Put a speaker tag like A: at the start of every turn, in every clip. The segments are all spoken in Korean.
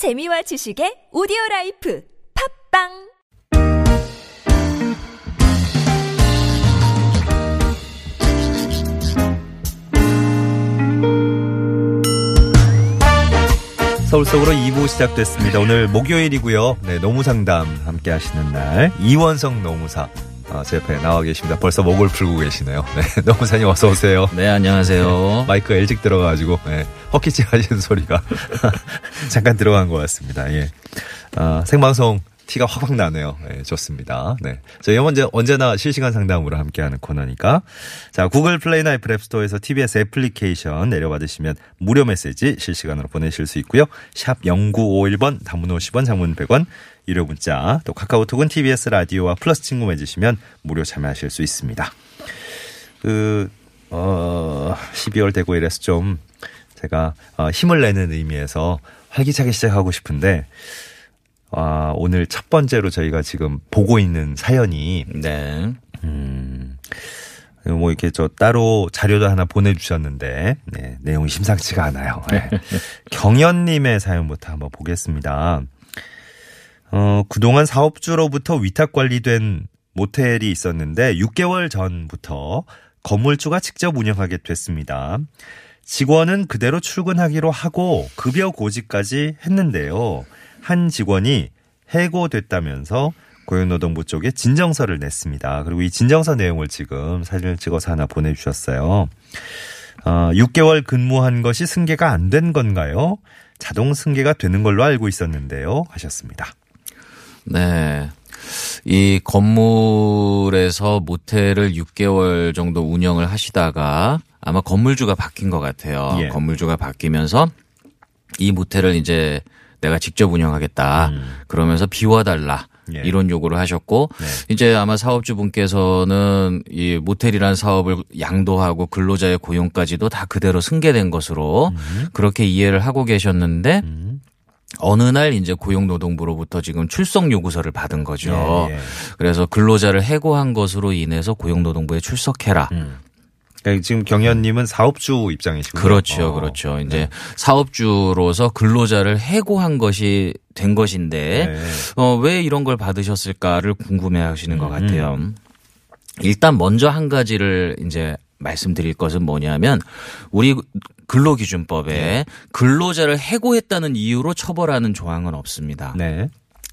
A: 재미와 지식의 오디오 라이프 팟빵
B: 서울 속으로 2부 시작됐습니다. 오늘 목요일이고요. 네, 노무상담 함께 하시는 날 이원석 노무사 어, 제 옆에 나와 계십니다. 벌써 목을 풀고 계시네요. 네, 노무사님 어서 오세요.
C: 네, 안녕하세요.
B: 마이크가 일찍 들어가가지고 네, 헛기침 하시는 소리가 잠깐 들어간 것 같습니다. 예. 아, 생방송 티가 확확 나네요. 네, 좋습니다. 네. 저희 언제, 언제나 실시간 상담으로 함께하는 코너니까. 자, 구글 플레이나 애플 앱스토어에서 TBS 애플리케이션 내려받으시면 무료 메시지 실시간으로 보내실 수 있고요. 샵 0951번, 단문 50원, 장문 100원, 유료 문자, 또 카카오톡은 TBS 라디오와 플러스 친구 맺으시면 무료 참여하실 수 있습니다. 그, 어, 12월 되고 이래서 좀 제가 어, 힘을 내는 의미에서 활기차게 시작하고 싶은데, 아, 오늘 첫 번째로 저희가 지금 보고 있는 사연이,
C: 네.
B: 음, 뭐 이렇게 저 따로 자료도 하나 보내주셨는데, 네, 내용이 심상치가 않아요. 네. 경연님의 사연부터 한번 보겠습니다. 어, 그동안 사업주로부터 위탁 관리된 모텔이 있었는데, 6개월 전부터 건물주가 직접 운영하게 됐습니다. 직원은 그대로 출근하기로 하고, 급여 고지까지 했는데요. 한 직원이 해고됐다면서 고용노동부 쪽에 진정서를 냈습니다. 그리고 이 진정서 내용을 지금 사진을 찍어서 하나 보내주셨어요. 어, 6개월 근무한 것이 승계가 안 된 건가요? 자동 승계가 되는 걸로 알고 있었는데요. 하셨습니다.
C: 네. 이 건물에서 모텔을 6개월 정도 운영을 하시다가 아마 건물주가 바뀐 것 같아요.
B: 예.
C: 건물주가 바뀌면서 이 모텔을 이제 내가 직접 운영하겠다. 그러면서 비워달라.
B: 음. 예.
C: 이런 요구를 하셨고
B: 네.
C: 이제 아마 사업주분께서는 이 모텔이란 사업을 양도하고 근로자의 고용까지도 다 그대로 승계된 것으로
B: 음.
C: 그렇게 이해를 하고 계셨는데 어느 날 이제 고용노동부로부터 지금 출석 요구서를 받은 거죠.
B: 예, 예.
C: 그래서 근로자를 해고한 것으로 인해서 고용노동부에 출석해라.
B: 그러니까 지금 경연님은 사업주 입장이시고요.
C: 그렇죠,
B: 어,
C: 그렇죠. 이제
B: 네.
C: 사업주로서 근로자를 해고한 것이 된 것인데
B: 네.
C: 어, 왜 이런 걸 받으셨을까를 궁금해 하시는 것
B: 음.
C: 같아요. 일단 먼저 한 가지를 이제 말씀드릴 것은 뭐냐면 우리 근로기준법에
B: 네.
C: 근로자를 해고했다는 이유로 처벌하는 조항은 없습니다.
B: 네.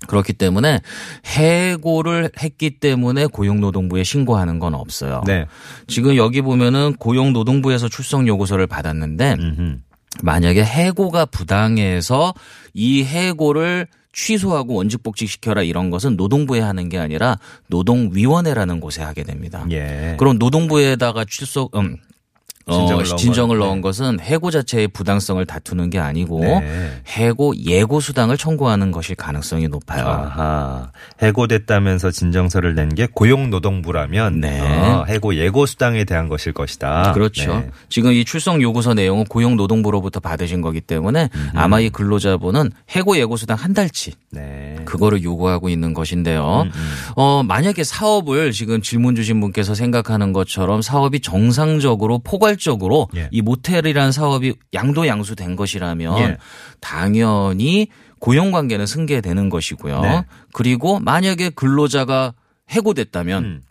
C: 그렇기 때문에 해고를 했기 때문에 고용노동부에 신고하는 건 없어요.
B: 네.
C: 지금 여기 보면은 고용노동부에서 출석 요구서를 받았는데
B: 음흠.
C: 만약에 해고가 부당해서 이 해고를 취소하고 원직 복직시켜라 이런 것은 노동부에 하는 게 아니라 노동위원회라는 곳에 하게 됩니다.
B: 예.
C: 그럼 노동부에다가 출석 음 어,
B: 진정을 넣은
C: 진정을 넣은
B: 네.
C: 것은 해고 자체의 부당성을 다투는 게 아니고
B: 네.
C: 해고 예고 수당을 청구하는 것일 가능성이 높아요.
B: 아하. 해고됐다면서 진정서를 낸 게 고용노동부라면
C: 네.
B: 어, 해고 예고 수당에 대한 것일 것이다.
C: 그렇죠.
B: 네.
C: 지금 이 출석 요구서 내용은 고용노동부로부터 받으신 거기 때문에 아마 이 근로자분은 해고 예고 수당 한 달치
B: 네.
C: 그거를 요구하고 있는 것인데요.
B: 음,
C: 어, 만약에 사업을 지금 질문 주신 분께서 생각하는 것처럼 사업이 정상적으로 포괄 적으로
B: 예.
C: 이 모텔이라는 사업이 양도양수된 것이라면
B: 예.
C: 당연히 고용 관계는 승계되는 것이고요.
B: 네.
C: 그리고 만약에 근로자가 해고됐다면
B: 음.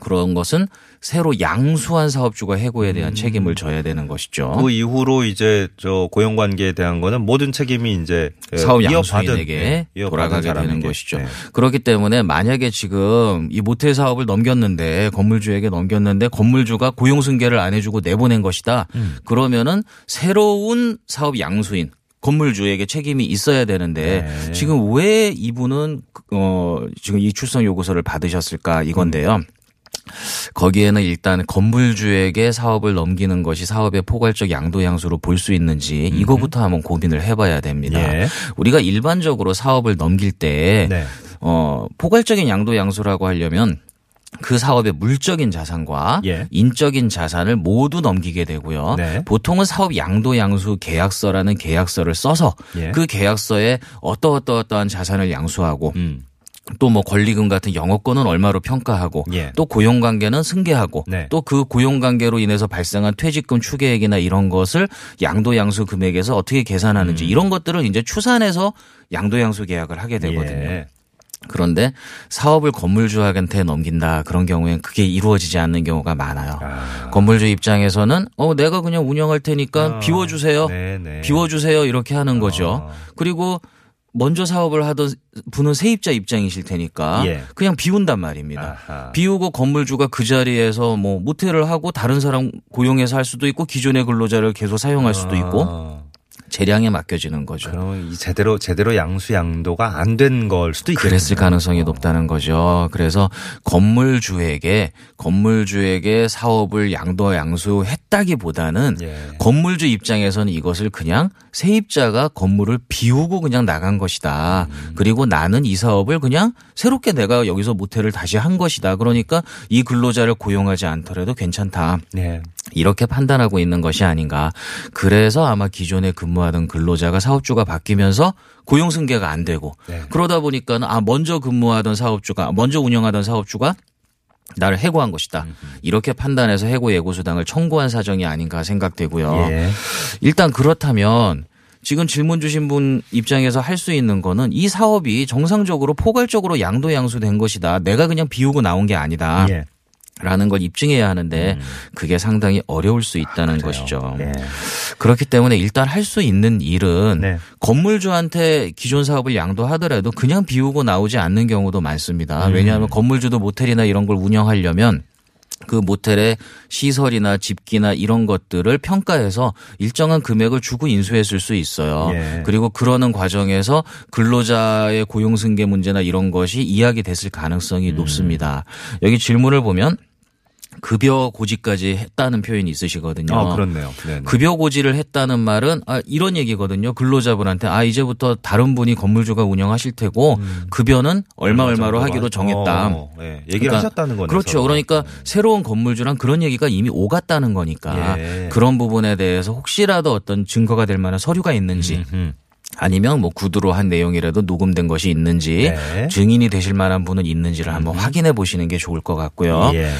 C: 그런 것은 새로 양수한 사업주가 해고에 대한 책임을 져야 되는 것이죠.
B: 그 이후로 이제 저 고용 관계에 대한 거는 모든 책임이 이제 그
C: 사업 양수인에게
B: 네,
C: 돌아가게 되는
B: 사람에게.
C: 것이죠.
B: 네.
C: 그렇기 때문에 만약에 지금 이 모텔 사업을 넘겼는데 건물주에게 넘겼는데 건물주가 고용 승계를 안 해주고 내보낸 것이다.
B: 음.
C: 그러면은 새로운 사업 양수인 건물주에게 책임이 있어야 되는데
B: 네.
C: 지금 왜 이분은 어 지금 이 출석 요구서를 받으셨을까 이건데요. 거기에는 일단 건물주에게 사업을 넘기는 것이 사업의 포괄적 양도 양수로 볼 수 있는지 이거부터 한번 고민을 해봐야 됩니다.
B: 예.
C: 우리가 일반적으로 사업을 넘길 때
B: 네.
C: 어, 포괄적인 양도 양수라고 하려면 그 사업의 물적인 자산과
B: 예.
C: 인적인 자산을 모두 넘기게 되고요.
B: 네.
C: 보통은 사업 양도 양수 계약서라는 계약서를 써서
B: 예.
C: 그 계약서에 어떠어떠어떠한 자산을 양수하고
B: 음.
C: 또뭐 권리금 같은 영업권은 얼마로 평가하고
B: 예.
C: 또 고용관계는 승계하고
B: 네.
C: 또그 고용관계로 인해서 발생한 퇴직금 추계액이나 이런 것을 양도양수 금액에서 어떻게 계산하는지 이런 것들을 이제 추산해서 양도양수 계약을 하게 되거든요.
B: 예.
C: 그런데 사업을 건물주한테 넘긴다 그런 경우엔 그게 이루어지지 않는 경우가 많아요.
B: 아.
C: 건물주 입장에서는 어 내가 그냥 운영할 테니까
B: 아,
C: 비워주세요.
B: 네네.
C: 비워주세요 이렇게 하는 거죠.
B: 아.
C: 그리고 먼저 사업을 하던 분은 세입자 입장이실 테니까
B: 예.
C: 그냥 비운단 말입니다.
B: 아하.
C: 비우고 건물주가 그 자리에서 뭐 모텔을 하고 다른 사람 고용해서 할 수도 있고 기존의 근로자를 계속 사용할 수도 있고
B: 아.
C: 재량에 맡겨지는 거죠.
B: 그럼 이 제대로 제대로 양수 양도가 안 된 걸 수도 있겠네요.
C: 그랬을 가능성이 높다는 거죠. 그래서 건물주에게 건물주에게 사업을 양도 양수했다기보다는
B: 예.
C: 건물주 입장에서는 이것을 그냥 세입자가 건물을 비우고 그냥 나간 것이다.
B: 음.
C: 그리고 나는 이 사업을 그냥 새롭게 내가 여기서 모텔을 다시 한 것이다. 그러니까 이 근로자를 고용하지 않더라도 괜찮다.
B: 예.
C: 이렇게 판단하고 있는 것이 아닌가. 그래서 아마 기존에 근무하 던 근로자가 사업주가 바뀌면서 고용 승계가 안 되고
B: 네.
C: 그러다 보니까는 아 먼저 근무하던 사업주가 먼저 운영하던 사업주가 나를 해고한 것이다. 이렇게 판단해서 해고 예고 수당을 청구한 사정이 아닌가 생각되고요.
B: 예.
C: 일단 그렇다면 지금 질문 주신 분 입장에서 할 수 있는 거는 이 사업이 정상적으로 포괄적으로 양도 양수된 것이다. 내가 그냥 비우고 나온 게 아니다.
B: 예.
C: 라는 걸 입증해야 하는데 그게 상당히 어려울 수 있다는
B: 그래요.
C: 것이죠.
B: 예.
C: 그렇기 때문에 일단 할 수 있는 일은
B: 네.
C: 건물주한테 기존 사업을 양도하더라도 그냥 비우고 나오지 않는 경우도 많습니다.
B: 음.
C: 왜냐하면 건물주도 모텔이나 이런 걸 운영하려면 그 모텔의 시설이나 집기나 이런 것들을 평가해서 일정한 금액을 주고 인수했을 수 있어요.
B: 예.
C: 그리고 그러는 과정에서 근로자의 고용 승계 문제나 이런 것이 이야기 됐을 가능성이
B: 음.
C: 높습니다. 여기 질문을 보면 급여 고지까지 했다는 표현이 있으시거든요.
B: 아, 그렇네요. 네.
C: 급여 고지를 했다는 말은 아 이런 얘기거든요. 근로자분한테 아 이제부터 다른 분이 건물주가 운영하실 테고 급여는 얼마 얼마로 하기로 정했다.
B: 어, 예. 얘기를
C: 그러니까
B: 하셨다는 거네요.
C: 그렇죠. 그러니까 새로운 건물주랑 그런 얘기가 이미 오갔다는 거니까
B: 예.
C: 그런 부분에 대해서 혹시라도 어떤 증거가 될 만한 서류가 있는지
B: 음.
C: 아니면 뭐 구두로 한 내용이라도 녹음된 것이 있는지
B: 네.
C: 증인이 되실 만한 분은 있는지를 한번 확인해 보시는 게 좋을 것 같고요.
B: 예.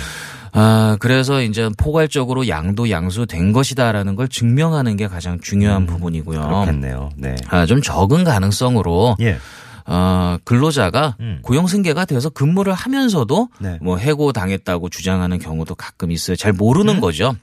C: 아, 그래서 이제 포괄적으로 양도 양수된 것이다라는 걸 증명하는 게 가장 중요한 부분이고요.
B: 음, 그렇겠네요. 네.
C: 아, 좀 적은 가능성으로
B: 예.
C: 어, 근로자가
B: 음.
C: 고용 승계가 돼서 근무를 하면서도
B: 네.
C: 뭐 해고 당했다고 주장하는 경우도 가끔 있어요. 잘 모르는
B: 음.
C: 거죠.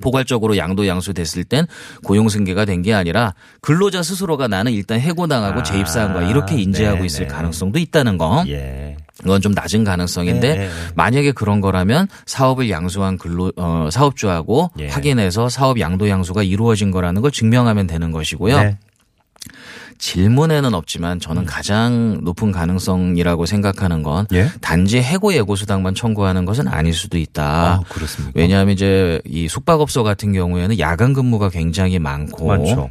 C: 포괄적으로 양도 양수 됐을 땐 고용 승계가 된 게 아니라 근로자 스스로가 나는 일단 해고 당하고
B: 아,
C: 재입사한 거야 이렇게 인지하고
B: 네,
C: 있을
B: 네.
C: 가능성도 있다는 거.
B: 예.
C: 이건 좀 낮은 가능성인데
B: 네, 네, 네.
C: 만약에 그런 거라면 사업을 양수한 근로 어, 사업주하고
B: 예.
C: 확인해서 사업 양도 양수가 이루어진 거라는 걸 증명하면 되는 것이고요.
B: 네.
C: 질문에는 없지만 저는 가장 높은 가능성이라고 생각하는 건
B: 예.
C: 단지 해고 예고 수당만 청구하는 것은 아닐 수도 있다.
B: 아?
C: 왜냐하면 이제 이 숙박업소 같은 경우에는 야간 근무가 굉장히 많고
B: 많죠.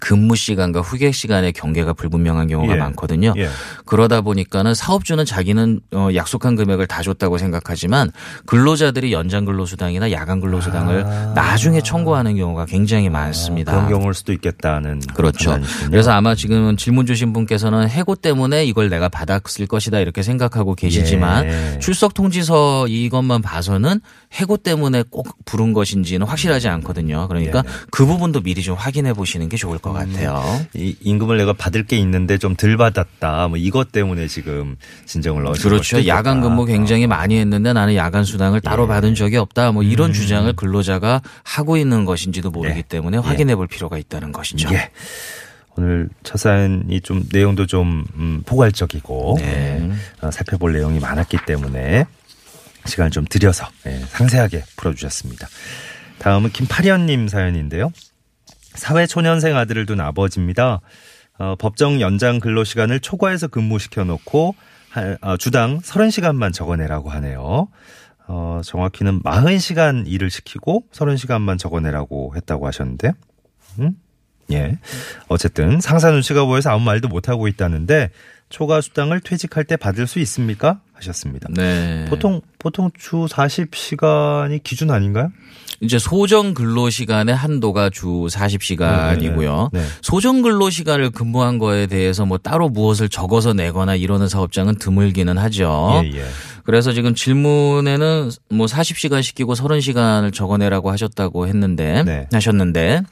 C: 근무 시간과 휴게 시간의 경계가 불분명한 경우가
B: 예.
C: 많거든요.
B: 예.
C: 그러다 보니까는 사업주는 자기는 어, 약속한 금액을 다 줬다고 생각하지만 근로자들이 연장 근로수당이나 야간 근로수당을
B: 아.
C: 나중에 청구하는 경우가 굉장히 많습니다.
B: 그런 경우일 수도 있겠다는
C: 그렇죠.
B: 판단이시군요.
C: 그래서 아마 지금 질문 주신 분께서는 해고 때문에 이걸 내가 받았을 것이다 이렇게 생각하고 계시지만
B: 예.
C: 출석 통지서 이것만 봐서는 해고 때문에 꼭 부른 것인지는 확실하지 않거든요. 그러니까
B: 예.
C: 그 부분도 미리 좀 확인해 보시는 게 좋을 것 같아요.
B: 이 임금을 내가 받을 게 있는데 좀 덜 받았다. 뭐 이것 때문에 지금 진정을 넣으신
C: 그렇죠. 야간 근무 굉장히 많이 했는데 나는 야간 수당을 따로
B: 예.
C: 받은 적이 없다. 뭐
B: 음.
C: 이런 주장을 근로자가 하고 있는 것인지도 모르기
B: 예.
C: 때문에 확인해 볼 필요가 있다는 것이죠.
B: 예. 오늘 첫 사연이 좀 내용도 좀 음, 포괄적이고
C: 네.
B: 예, 어, 살펴볼 내용이 많았기 때문에 시간을 좀 들여서 예, 상세하게 풀어주셨습니다. 다음은 김파련님 사연인데요. 사회초년생 아들을 둔 아버지입니다. 어, 법정 연장 근로시간을 초과해서 근무시켜 놓고 한- 어, 주당 30시간만 적어내라고 하네요. 어, 정확히는 40시간 일을 시키고 30시간만 적어내라고 했다고 하셨는데, 음? 예. 어쨌든 상사 눈치가 보여서 아무 말도 못 하고 있다는데 초과 수당을 퇴직할 때 받을 수 있습니까? 하셨습니다.
C: 네.
B: 보통 보통 주 40시간이 기준 아닌가요?
C: 이제 소정 근로 시간의 한도가 주 40시간이고요.
B: 네, 네.
C: 소정 근로 시간을 근무한 거에 대해서 뭐 따로 무엇을 적어서 내거나 이러는 사업장은 드물기는 하죠.
B: 예, 예.
C: 그래서 지금 질문에는 뭐 40시간 시키고 30시간을 적어내라고 하셨다고 했는데
B: 네.
C: 하셨는데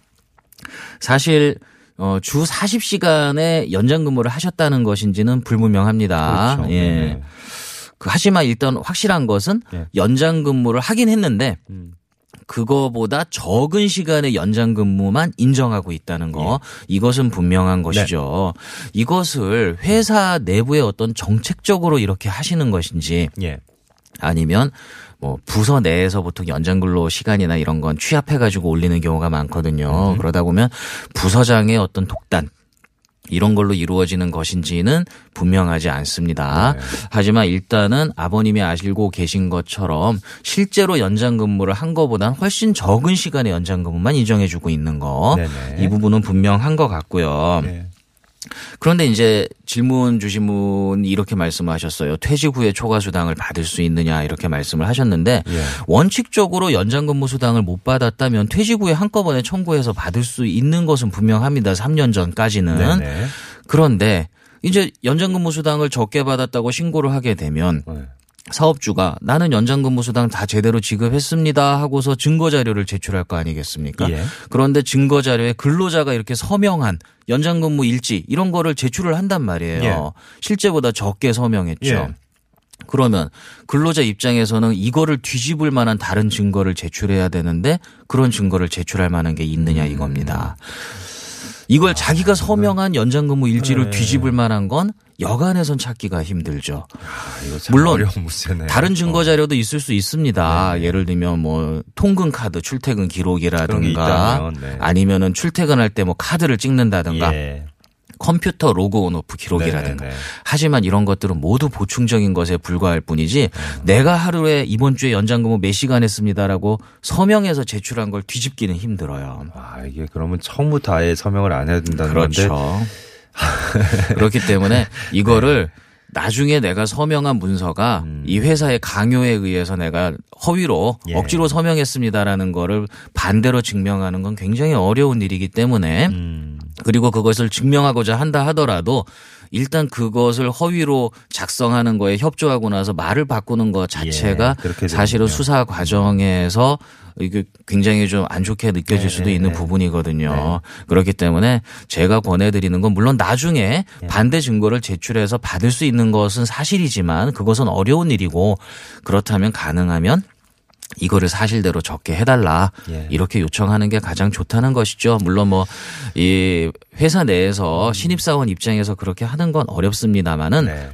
C: 사실 어, 주 40시간의 연장 근무를 하셨다는 것인지는 불분명합니다.
B: 그렇죠.
C: 예.
B: 네.
C: 그 하지만 일단 확실한 것은
B: 예.
C: 연장 근무를 하긴 했는데
B: 음.
C: 그거보다 적은 시간의 연장 근무만 인정하고 있다는 거 이것은 분명한 것이죠. 이것을 회사 내부의 어떤 정책적으로 이렇게 하시는 것인지
B: 예.
C: 아니면 뭐 부서 내에서 보통 연장 근로 시간이나 이런 건 취합해 가지고 올리는 경우가 많거든요. 그러다 보면 부서장의 어떤 독단 이런 걸로 이루어지는 것인지는 분명하지 않습니다.
B: 네.
C: 하지만 일단은 아버님이 아시고 계신 것처럼 실제로 연장 근무를 한 것보다는 훨씬 적은 시간의 연장 근무만 인정해 주고 있는 거. 이 부분은 분명한 것 같고요.
B: 네.
C: 그런데 이제 질문 주신 분이 이렇게 말씀하셨어요. 퇴직 후에 초과 수당을 받을 수 있느냐 이렇게 말씀을 하셨는데
B: 예.
C: 원칙적으로 연장 근무 수당을 못 받았다면 퇴직 후에 한꺼번에 청구해서 받을 수 있는 것은 분명합니다. 3년 전까지는.
B: 네네.
C: 그런데 이제 연장 근무 수당을 적게 받았다고 신고를 하게 되면
B: 네.
C: 사업주가 나는 연장 근무 수당 다 제대로 지급했습니다 하고서 증거 자료를 제출할 거 아니겠습니까?
B: 예.
C: 그런데 증거 자료에 근로자가 이렇게 서명한 연장 근무 일지 이런 거를 제출을 한단 말이에요.
B: 예.
C: 실제보다 적게 서명했죠.
B: 예.
C: 그러면 근로자 입장에서는 이거를 뒤집을 만한 다른 증거를 제출해야 되는데 그런 증거를 제출할 만한 게 있느냐 이겁니다. 이걸 자기가 서명한 연장 근무 일지를
B: 네.
C: 뒤집을 만한 건 여간에선 찾기가 힘들죠.
B: 아,
C: 물론. 다른 증거
B: 어.
C: 자료도 있을 수 있습니다.
B: 네.
C: 예를 들면 뭐 통근 카드 출퇴근 기록이라든가
B: 네.
C: 아니면은 출퇴근할 때 뭐 카드를 찍는다든가
B: 예.
C: 컴퓨터 로그 on off 기록이라든가.
B: 네네네.
C: 하지만 이런 것들은 모두 보충적인 것에 불과할 뿐이지
B: 음.
C: 내가 하루에 이번 주에 연장 근무 몇 시간 했습니다라고 서명해서 제출한 걸 뒤집기는 힘들어요.
B: 아, 이게 그러면 처음부터 아예 서명을 안 해야 된다는
C: 그렇죠.
B: 건데.
C: 그렇기 때문에 이거를 나중에 내가 서명한 문서가 이 회사의 강요에 의해서 내가 허위로
B: 예.
C: 억지로 서명했습니다라는 거를 반대로 증명하는 건 굉장히 어려운 일이기 때문에
B: 음.
C: 그리고 그것을 증명하고자 한다 하더라도 일단 그것을 허위로 작성하는 거에 협조하고 나서 말을 바꾸는 것 자체가
B: 예,
C: 사실은. 수사 과정에서 이게 굉장히 좀 안 좋게 느껴질
B: 네,
C: 수도
B: 네,
C: 있는
B: 네.
C: 부분이거든요. 그렇기 때문에 제가 권해드리는 건 물론 나중에
B: 예.
C: 반대 증거를 제출해서 받을 수 있는 것은 사실이지만 그것은 어려운 일이고 그렇다면 가능하면 이거를 사실대로 적게 해달라
B: 예.
C: 이렇게 요청하는 게 가장 좋다는 것이죠. 물론 뭐 이 회사 내에서 신입 사원 입장에서 그렇게 하는 건 어렵습니다만은
B: 네.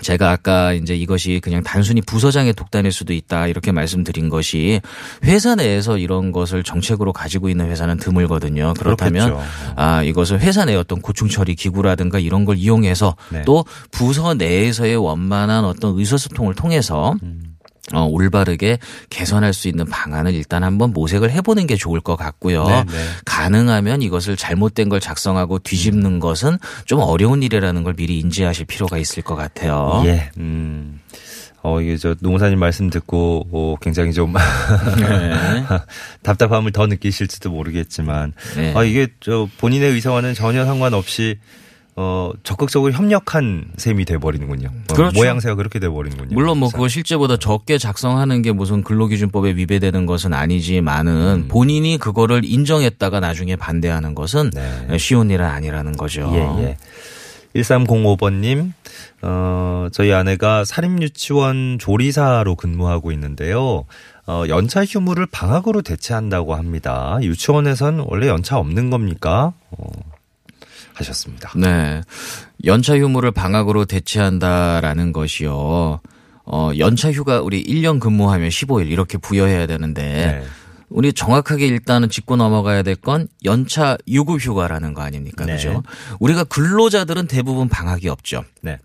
C: 제가 아까 이제 이것이 그냥 단순히 부서장의 독단일 수도 있다 이렇게 말씀드린 것이 회사 내에서 이런 것을 정책으로 가지고 있는 회사는 드물거든요. 그렇다면
B: 그렇겠죠.
C: 아 이것을 회사 내의 어떤 고충 처리 기구라든가 이런 걸 이용해서
B: 네.
C: 또 부서 내에서의 원만한 어떤 의사소통을 통해서
B: 음.
C: 어, 올바르게 개선할 수 있는 방안을 일단 한번 모색을 해보는 게 좋을 것 같고요.
B: 네, 네.
C: 가능하면 이것을 잘못된 걸 작성하고 뒤집는 것은 좀 어려운 일이라는 걸 미리 인지하실 필요가 있을 것 같아요.
B: 예. 음. 어, 이게 저 노무사님 말씀 듣고 어, 굉장히 좀
C: 네.
B: 답답함을 더 느끼실지도 모르겠지만
C: 네.
B: 아, 이게 저 본인의 의사와는 전혀 상관없이 어, 적극적으로 협력한 셈이 돼 버리는군요. 어,
C: 그렇죠.
B: 모양새가 그렇게 돼 버리는군요.
C: 물론 뭐 그걸 실제보다 적게 작성하는 게 무슨 근로기준법에 위배되는 것은
B: 음.
C: 아니지만은 본인이 그거를 인정했다가 나중에 반대하는 것은
B: 네.
C: 쉬운 일은 아니라는 거죠.
B: 예, 예. 1305번님, 어, 저희 아내가 사립유치원 조리사로 근무하고 있는데요. 어, 연차 휴무를 방학으로 대체한다고 합니다. 유치원에선 원래 연차 없는 겁니까? 어, 하셨습니다.
C: 네. 연차 휴무를 방학으로 대체한다라는 것이요. 어, 연차 휴가 우리 1년 근무하면 15일 이렇게 부여해야 되는데
B: 네.
C: 우리 정확하게 일단은 짚고 넘어가야 될 건 연차 유급 휴가라는 거 아닙니까?
B: 네.
C: 그죠? 우리가 근로자들은 대부분 방학이 없죠.
B: 네.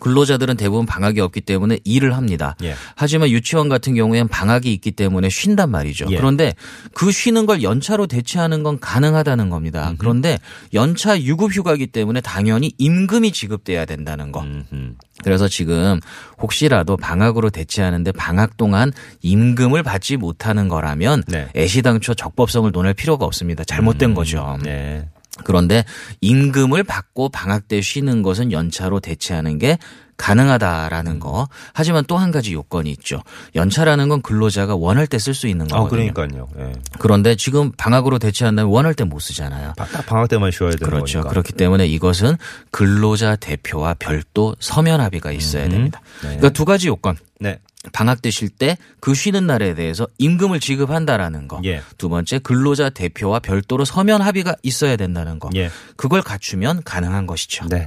C: 근로자들은 대부분 방학이 없기 때문에 일을 합니다.
B: 예.
C: 하지만 유치원 같은 경우에는 방학이 있기 때문에 쉰단 말이죠.
B: 예.
C: 그런데 그 쉬는 걸 연차로 대체하는 건 가능하다는 겁니다. 그런데 연차 유급 휴가이기 때문에 당연히 임금이 지급돼야 된다는 거.
B: 음흠.
C: 그래서 지금 혹시라도 방학으로 대체하는데 방학 동안 임금을 받지 못하는 거라면
B: 네.
C: 애시당초 적법성을 논할 필요가 없습니다. 잘못된 거죠.
B: 네.
C: 그런데 임금을 받고 방학 때 쉬는 것은 연차로 대체하는 게 가능하다라는 거. 하지만 또 한 가지 요건이 있죠. 연차라는 건 근로자가 원할 때 쓸 수 있는
B: 아,
C: 거거든요.
B: 그러니까요. 예.
C: 그런데 지금 방학으로 대체한다면 원할 때 못 쓰잖아요.
B: 바- 딱 방학 때만 쉬어야 되는
C: 그렇죠.
B: 거니까.
C: 그렇기 때문에 이것은 근로자 대표와 별도 서면 합의가 있어야 됩니다.
B: 네.
C: 그러니까 두 가지 요건.
B: 네.
C: 방학 때 쉴 때 그 쉬는 날에 대해서 임금을 지급한다라는 거.
B: 예.
C: 두 번째 근로자 대표와 별도로 서면 합의가 있어야 된다는 거.
B: 예.
C: 그걸 갖추면 가능한 것이죠.
B: 네.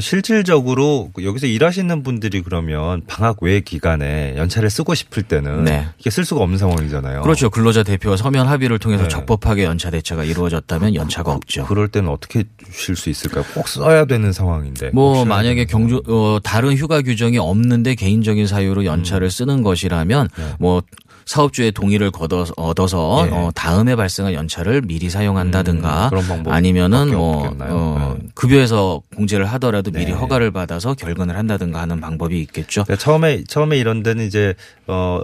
B: 실질적으로 여기서 일하시는 분들이 그러면 방학 외 기간에 연차를 쓰고 싶을 때는
C: 네.
B: 이게 쓸 수가 없는 상황이잖아요.
C: 그렇죠. 근로자 대표와 서면 합의를 통해서
B: 네.
C: 적법하게 연차 대체가 이루어졌다면 연차가 없죠.
B: 그럴 때는 어떻게 쉴 수 있을까요? 꼭 써야 되는 상황인데.
C: 뭐 만약에 경주 어, 다른 휴가 규정이 없는데 개인적인 사유로 연차를 쓰는 것이라면 뭐 사업주의 동의를 걷어 얻어서
B: 음. 네.
C: 어, 다음에 발생한 연차를 미리 사용한다든가
B: 음,
C: 아니면은 뭐? 어,
B: 네.
C: 급여에서 공제를 하더라도 미리
B: 네.
C: 허가를 받아서 결근을 한다든가 하는 방법이 있겠죠.
B: 그러니까 처음에 처음에 이런 데는 이제 어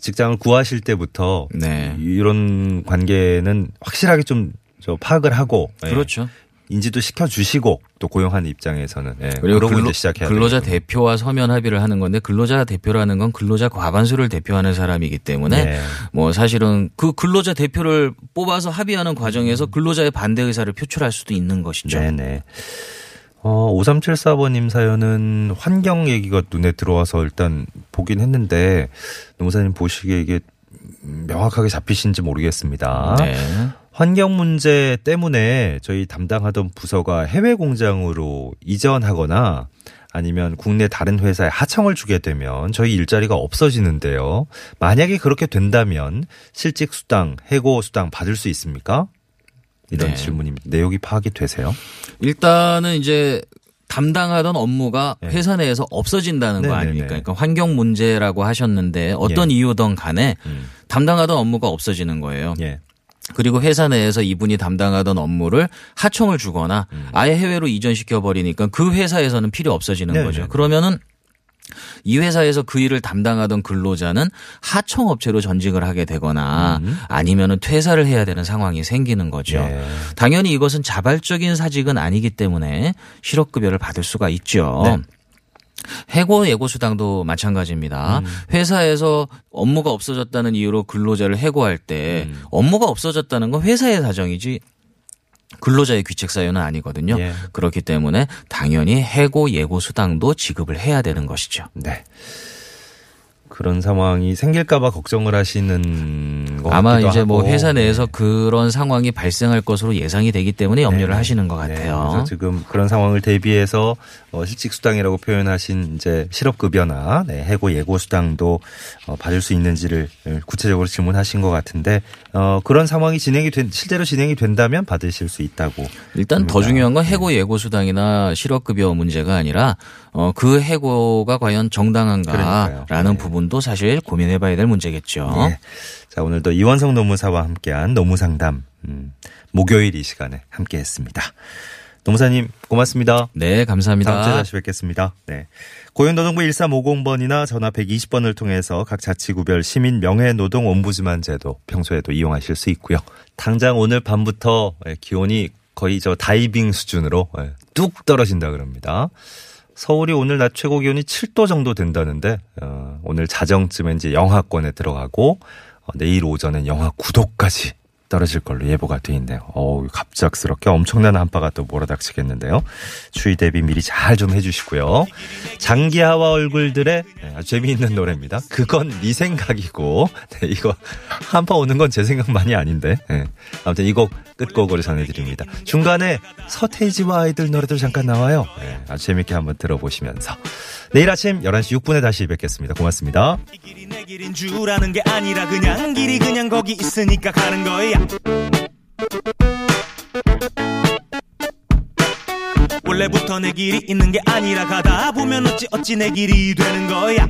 B: 직장을 구하실 때부터
C: 네.
B: 이런 관계는 확실하게 좀 저 파악을 하고 예,
C: 그렇죠.
B: 인지도 시켜 주시고 또 고용하는 입장에서는 예,
C: 그리고 근로,
B: 시작해야
C: 근로자
B: 되겠군요.
C: 대표와 서면 합의를 하는 건데 근로자 대표라는 건 근로자 과반수를 대표하는 사람이기 때문에
B: 네.
C: 뭐 사실은 그 근로자 대표를 뽑아서 합의하는 과정에서 근로자의 반대 의사를 표출할 수도 있는 것이죠.
B: 네네. 어, 5374번님 사연은 환경 얘기가 눈에 들어와서 일단 보긴 했는데, 노무사님 보시기에 이게 명확하게 잡히신지 모르겠습니다.
C: 네.
B: 환경 문제 때문에 저희 담당하던 부서가 해외 공장으로 이전하거나 아니면 국내 다른 회사에 하청을 주게 되면 저희 일자리가 없어지는데요. 만약에 그렇게 된다면 실직 수당, 해고 수당 받을 수 있습니까? 이런
C: 네.
B: 질문입니다. 내용이 파악이 되세요?
C: 일단은 이제 담당하던 업무가
B: 네.
C: 회사 내에서 없어진다는 거
B: 네네네.
C: 아닙니까? 그러니까 환경 문제라고 하셨는데 어떤
B: 예.
C: 이유든 간에
B: 음.
C: 담당하던 업무가 없어지는 거예요.
B: 예.
C: 그리고 회사 내에서 이분이 담당하던 업무를 하청을 주거나 아예 해외로 이전시켜 버리니까 그 회사에서는 필요 없어지는
B: 음. 네네네.
C: 거죠. 그러면은 이 회사에서 그 일을 담당하던 근로자는 하청 업체로 전직을 하게 되거나 아니면은 퇴사를 해야 되는 상황이 생기는 거죠.
B: 음. 예.
C: 당연히 이것은 자발적인 사직은 아니기 때문에 실업급여를 받을 수가 있죠.
B: 네.
C: 해고 예고 수당도 마찬가지입니다.
B: 음.
C: 회사에서 업무가 없어졌다는 이유로 근로자를 해고할 때
B: 음.
C: 업무가 없어졌다는 건 회사의 사정이지 근로자의 귀책 사유는 아니거든요.
B: 예.
C: 그렇기 때문에 당연히 해고 예고 수당도 지급을 해야 되는 것이죠.
B: 네. 그런 상황이 생길까봐 걱정을 하시는 것
C: 아마 이제 뭐
B: 하고.
C: 회사 내에서 그런 상황이 발생할 것으로 예상이 되기 때문에 염려를
B: 네.
C: 하시는 것
B: 네,
C: 같아요.
B: 그래서 지금 그런 상황을 대비해서 어, 실직 수당이라고 표현하신 이제 실업급여나 네, 해고 예고 수당도 어, 받을 수 있는지를 구체적으로 질문하신 것 같은데 어, 그런 상황이 진행이 된 실제로 진행이 된다면 받으실 수 있다고.
C: 일단 더
B: 봅니다.
C: 중요한 건 해고 예고 수당이나 실업급여 문제가 아니라 어, 그 해고가 과연. 정당한가라는
B: 네.
C: 부분도 사실 고민해 봐야 될 문제겠죠.
B: 네. 자 오늘도 이원성 노무사와 함께한 노무상담 음, 목요일 이 시간에 함께 했습니다. 노무사님 고맙습니다.
C: 네, 감사합니다.
B: 다음 주에 다시 뵙겠습니다. 네. 고용노동부 1350번이나 전화 120번을 통해서 각 자치구별 시민 명예노동 옴부즈만 제도 평소에도 이용하실 수 있고요. 당장 오늘 밤부터 예, 기온이 거의 저 다이빙 수준으로 예, 뚝 떨어진다 그럽니다. 서울이 오늘 낮 최고 기온이 7도 정도 된다는데 어, 오늘 자정쯤에 이제 영하권에 들어가고 어, 내일 오전엔 영하 9도까지 떨어질 걸로 예보가 돼 있네요. 어우, 갑작스럽게 엄청난 한파가 또 몰아닥치겠는데요. 추위 대비 미리 잘 좀 해주시고요. 장기하와 얼굴들의 네, 재미있는 노래입니다. 그건 네 생각이고, 네, 이거 한파 오는 건 제 생각만이 아닌데. 네. 아무튼 이 곡 끝곡으로 전해드립니다. 중간에 서태지와 아이들 노래도 잠깐 나와요. 네, 아주 재밌게 한번 들어보시면서. 내일 아침 11시 6분에 다시 뵙겠습니다. 고맙습니다.
D: 이 길이 내 길인 줄 아는 게 아니라 그냥 길이 그냥 거기 있으니까 가는 거야 원래부터 내 길이 있는 게 아니라 가다 보면 어찌 어찌 내 길이 되는 거야